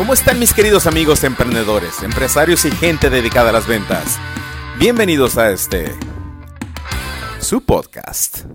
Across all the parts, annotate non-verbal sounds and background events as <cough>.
¿Cómo están mis queridos amigos emprendedores, empresarios y gente dedicada a las ventas? Bienvenidos a este, su podcast.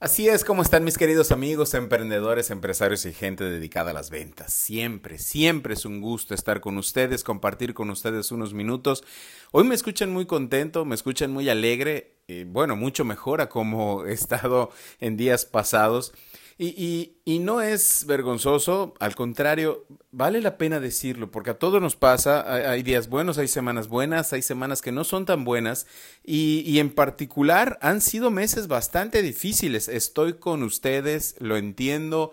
Así es como están mis queridos amigos, emprendedores, empresarios y gente dedicada a las ventas. Siempre, siempre es un gusto estar con ustedes, compartir con ustedes unos minutos. Hoy me escuchan muy contento, me escuchan muy alegre, y bueno, mucho mejor a como he estado en días pasados. Y, no es vergonzoso, al contrario, vale la pena decirlo, porque a todos nos pasa, hay, días buenos, hay semanas buenas, hay semanas que no son tan buenas, y, en particular han sido meses bastante difíciles. Estoy con ustedes, lo entiendo,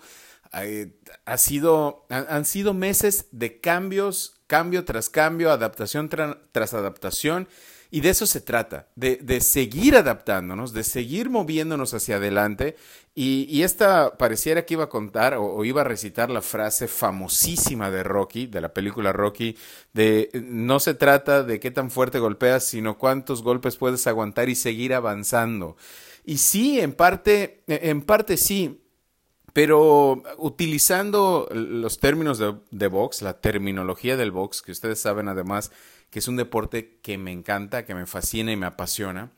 ha sido, han sido meses de cambios, cambio tras cambio, adaptación tras adaptación. Y de eso se trata, de, seguir adaptándonos, de seguir moviéndonos hacia adelante. Y, esta pareciera que iba a contar o, iba a recitar la frase famosísima de Rocky, de la película Rocky, de no se trata de qué tan fuerte golpeas, sino cuántos golpes puedes aguantar y seguir avanzando. Y sí, en parte, en parte sí, pero utilizando los términos de, box, la terminología del box, que ustedes saben además que es un deporte que me encanta, que me fascina y me apasiona,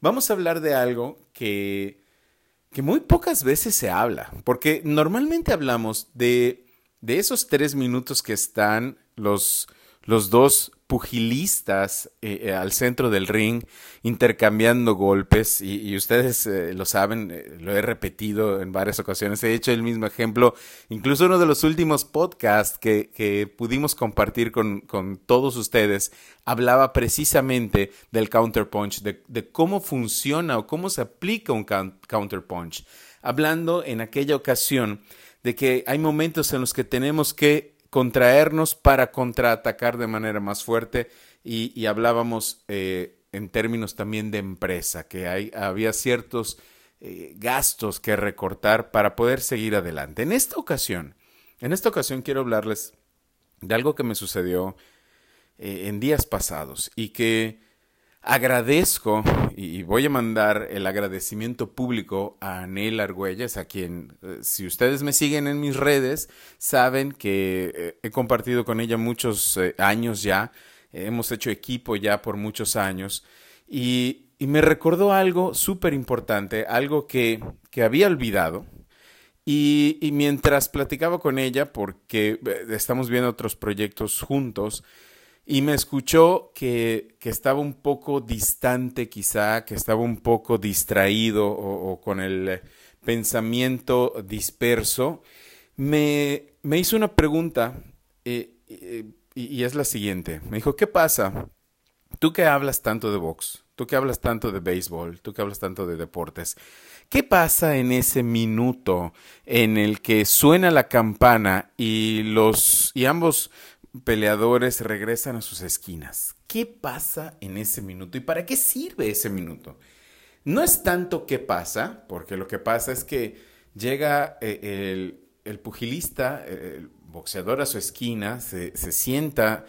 vamos a hablar de algo que, que muy pocas veces se habla, porque normalmente hablamos de, de esos tres minutos que están los, los dos pugilistas eh, eh, al centro del ring intercambiando golpes y, ustedes eh, lo saben, lo he repetido en varias ocasiones, he hecho el mismo ejemplo, incluso uno de los últimos podcasts que, que pudimos compartir con, con, todos ustedes hablaba precisamente del counterpunch, de, de cómo funciona o cómo se aplica un counterpunch, hablando en aquella ocasión de que hay momentos en los que tenemos que contraernos para contraatacar de manera más fuerte y, hablábamos eh, en términos también de empresa, que había ciertos eh, gastos que recortar para poder seguir adelante. En esta ocasión, en esta ocasión quiero hablarles de algo que me sucedió eh, en días pasados y que Agradezco y voy a mandar el agradecimiento público a Anel Argüelles, a quien, eh, si ustedes me siguen en mis redes, saben que eh, he compartido con ella muchos eh, años ya, hemos hecho equipo ya por muchos años y, me recordó algo súper importante, algo que, que había olvidado. Y mientras platicaba con ella, porque estamos viendo otros proyectos juntos, y me escuchó que, estaba un poco distante quizá, que estaba un poco distraído o, con el pensamiento disperso. Me, hizo una pregunta eh, eh, y, es la siguiente. Me dijo, ¿qué pasa? Tú que hablas tanto de box, tú que hablas tanto de béisbol, tú que hablas tanto de deportes, ¿qué pasa en ese minuto en el que suena la campana y los y ambos peleadores regresan a sus esquinas. ¿Qué pasa en ese minuto y para qué sirve ese minuto? No es tanto qué pasa, porque lo que pasa es que llega eh, el, pugilista, el boxeador a su esquina, se, sienta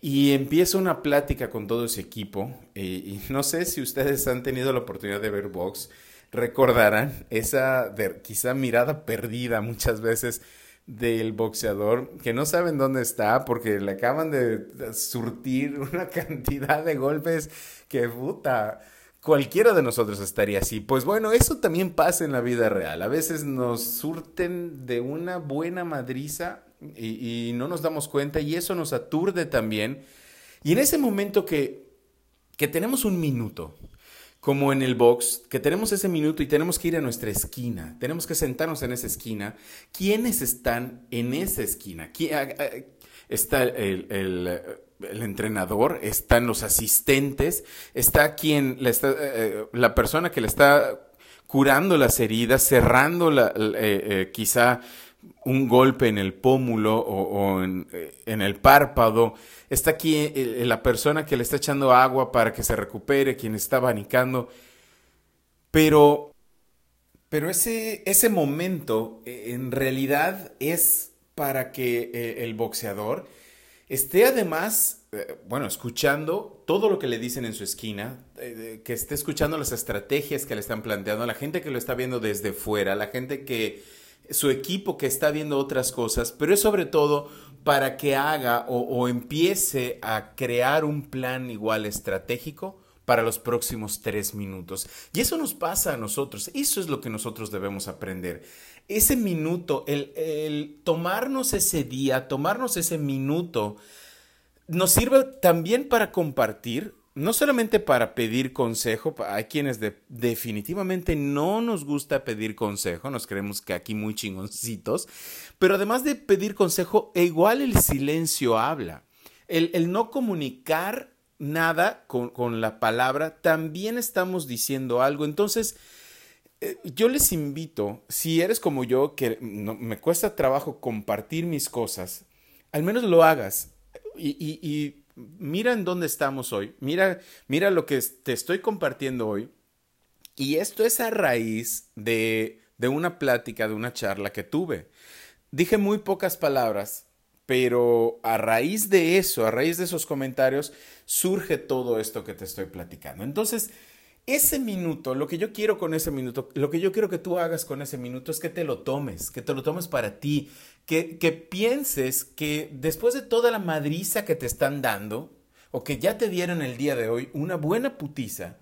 y empieza una plática con todo ese equipo. Y, no sé si ustedes han tenido la oportunidad de ver box, recordarán esa quizá mirada perdida muchas veces del boxeador que no saben dónde está porque le acaban de surtir <laughs> una cantidad de golpes que puta. Cualquiera de nosotros estaría así. Pues bueno, eso también pasa en la vida real. A veces nos surten de una buena madriza y, y no nos damos cuenta y eso nos aturde también. Y en ese momento que, que tenemos un minuto, como en el box, que tenemos ese minuto y tenemos que ir a nuestra esquina, tenemos que sentarnos en esa esquina. ¿Quiénes están en esa esquina? Está el, entrenador, están los asistentes, está quien, está, eh, la persona que le está curando las heridas, cerrando la, eh, eh, quizá un golpe en el pómulo o, eh, en, el párpado. Está aquí eh, la persona que le está echando agua para que se recupere, quien está abanicando. Pero, pero ese, ese momento eh, en realidad es para que el boxeador esté además, bueno, escuchando todo lo que le dicen en su esquina, que esté escuchando las estrategias que le están planteando, la gente que lo está viendo desde fuera, la gente que su equipo que está viendo otras cosas, pero es sobre todo para que haga o, empiece a crear un plan igual estratégico para los próximos tres minutos. Y eso nos pasa a nosotros, eso es lo que nosotros debemos aprender. Ese minuto, el, tomarnos ese día, tomarnos ese minuto, nos sirve también para compartir, no solamente para pedir consejo, hay quienes definitivamente no nos gusta pedir consejo, nos creemos que aquí muy chingoncitos, pero además de pedir consejo, e igual el silencio habla. El, el no comunicar nada con, la palabra, también estamos diciendo algo. Entonces, eh, yo les invito, si eres como yo, que me cuesta trabajo compartir mis cosas, al menos lo hagas. Y, mira en dónde estamos hoy. Mira, mira lo que te estoy compartiendo hoy. Y esto es a raíz de, de una plática, de una charla que tuve. Dije muy pocas palabras, pero a raíz de eso, a raíz de esos comentarios, surge todo esto que te estoy platicando. Entonces, ese minuto, lo que yo quiero con ese minuto, lo que yo quiero que tú hagas con ese minuto es que te lo tomes, que te lo tomes para ti, que, que pienses que después de toda la madriza que te están dando, o que ya te dieron el día de hoy una buena putiza,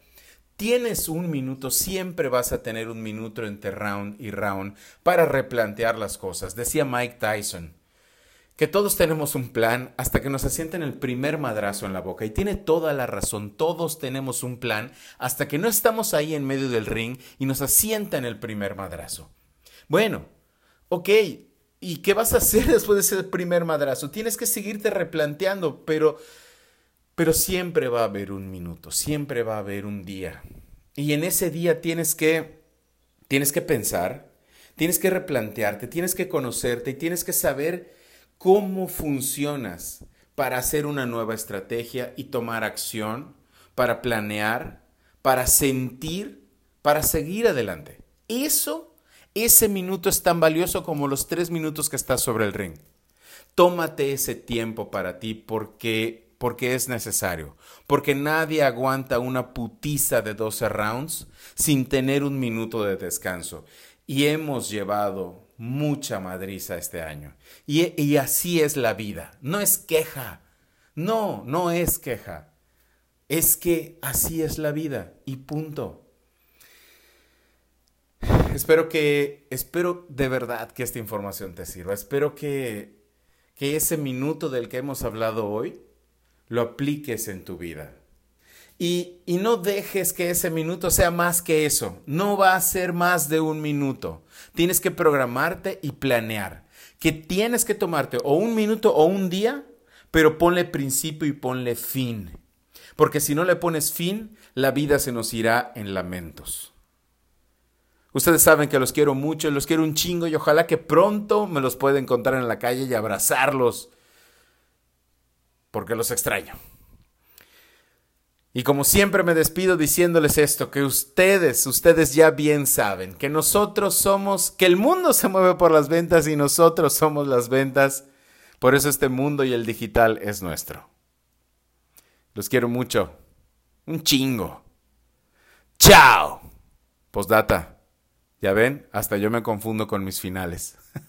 tienes un minuto, siempre vas a tener un minuto entre round y round para replantear las cosas. Decía Mike Tyson, que todos tenemos un plan hasta que nos asienten el primer madrazo en la boca. Y tiene toda la razón, todos tenemos un plan hasta que no estamos ahí en medio del ring y nos asientan el primer madrazo. Bueno, ok, ¿y qué vas a hacer <laughs> después de ese primer madrazo? Tienes que seguirte replanteando, pero, pero siempre va a haber un minuto, siempre va a haber un día. Y en ese día tienes que, tienes que pensar, tienes que replantearte, tienes que conocerte y tienes que saber cómo funcionas para hacer una nueva estrategia y tomar acción, para planear, para sentir, para seguir adelante. Eso, ese minuto es tan valioso como los tres minutos que estás sobre el ring. Tómate ese tiempo para ti porque, porque es necesario. Porque nadie aguanta una putiza de 12 rounds sin tener un minuto de descanso. Y hemos llevado mucha madriza este año. Y, y, así es la vida. No es queja. No, no es queja. Es que así es la vida. Y punto. Espero que, espero de verdad que esta información te sirva. Espero que, que ese minuto del que hemos hablado hoy lo apliques en tu vida. Y, no dejes que ese minuto sea más que eso. No va a ser más de un minuto. Tienes que programarte y planear. Que tienes que tomarte o un minuto o un día, pero ponle principio y ponle fin. Porque si no le pones fin, la vida se nos irá en lamentos. Ustedes saben que los quiero mucho, los quiero un chingo y ojalá que pronto me los pueda encontrar en la calle y abrazarlos. Porque los extraño. Y como siempre me despido diciéndoles esto, que ustedes, ustedes ya bien saben, que nosotros somos, que el mundo se mueve por las ventas y nosotros somos las ventas. Por eso este mundo y el digital es nuestro. Los quiero mucho. Un chingo. Chao. Postdata. Ya ven, hasta yo me confundo con mis finales. <laughs>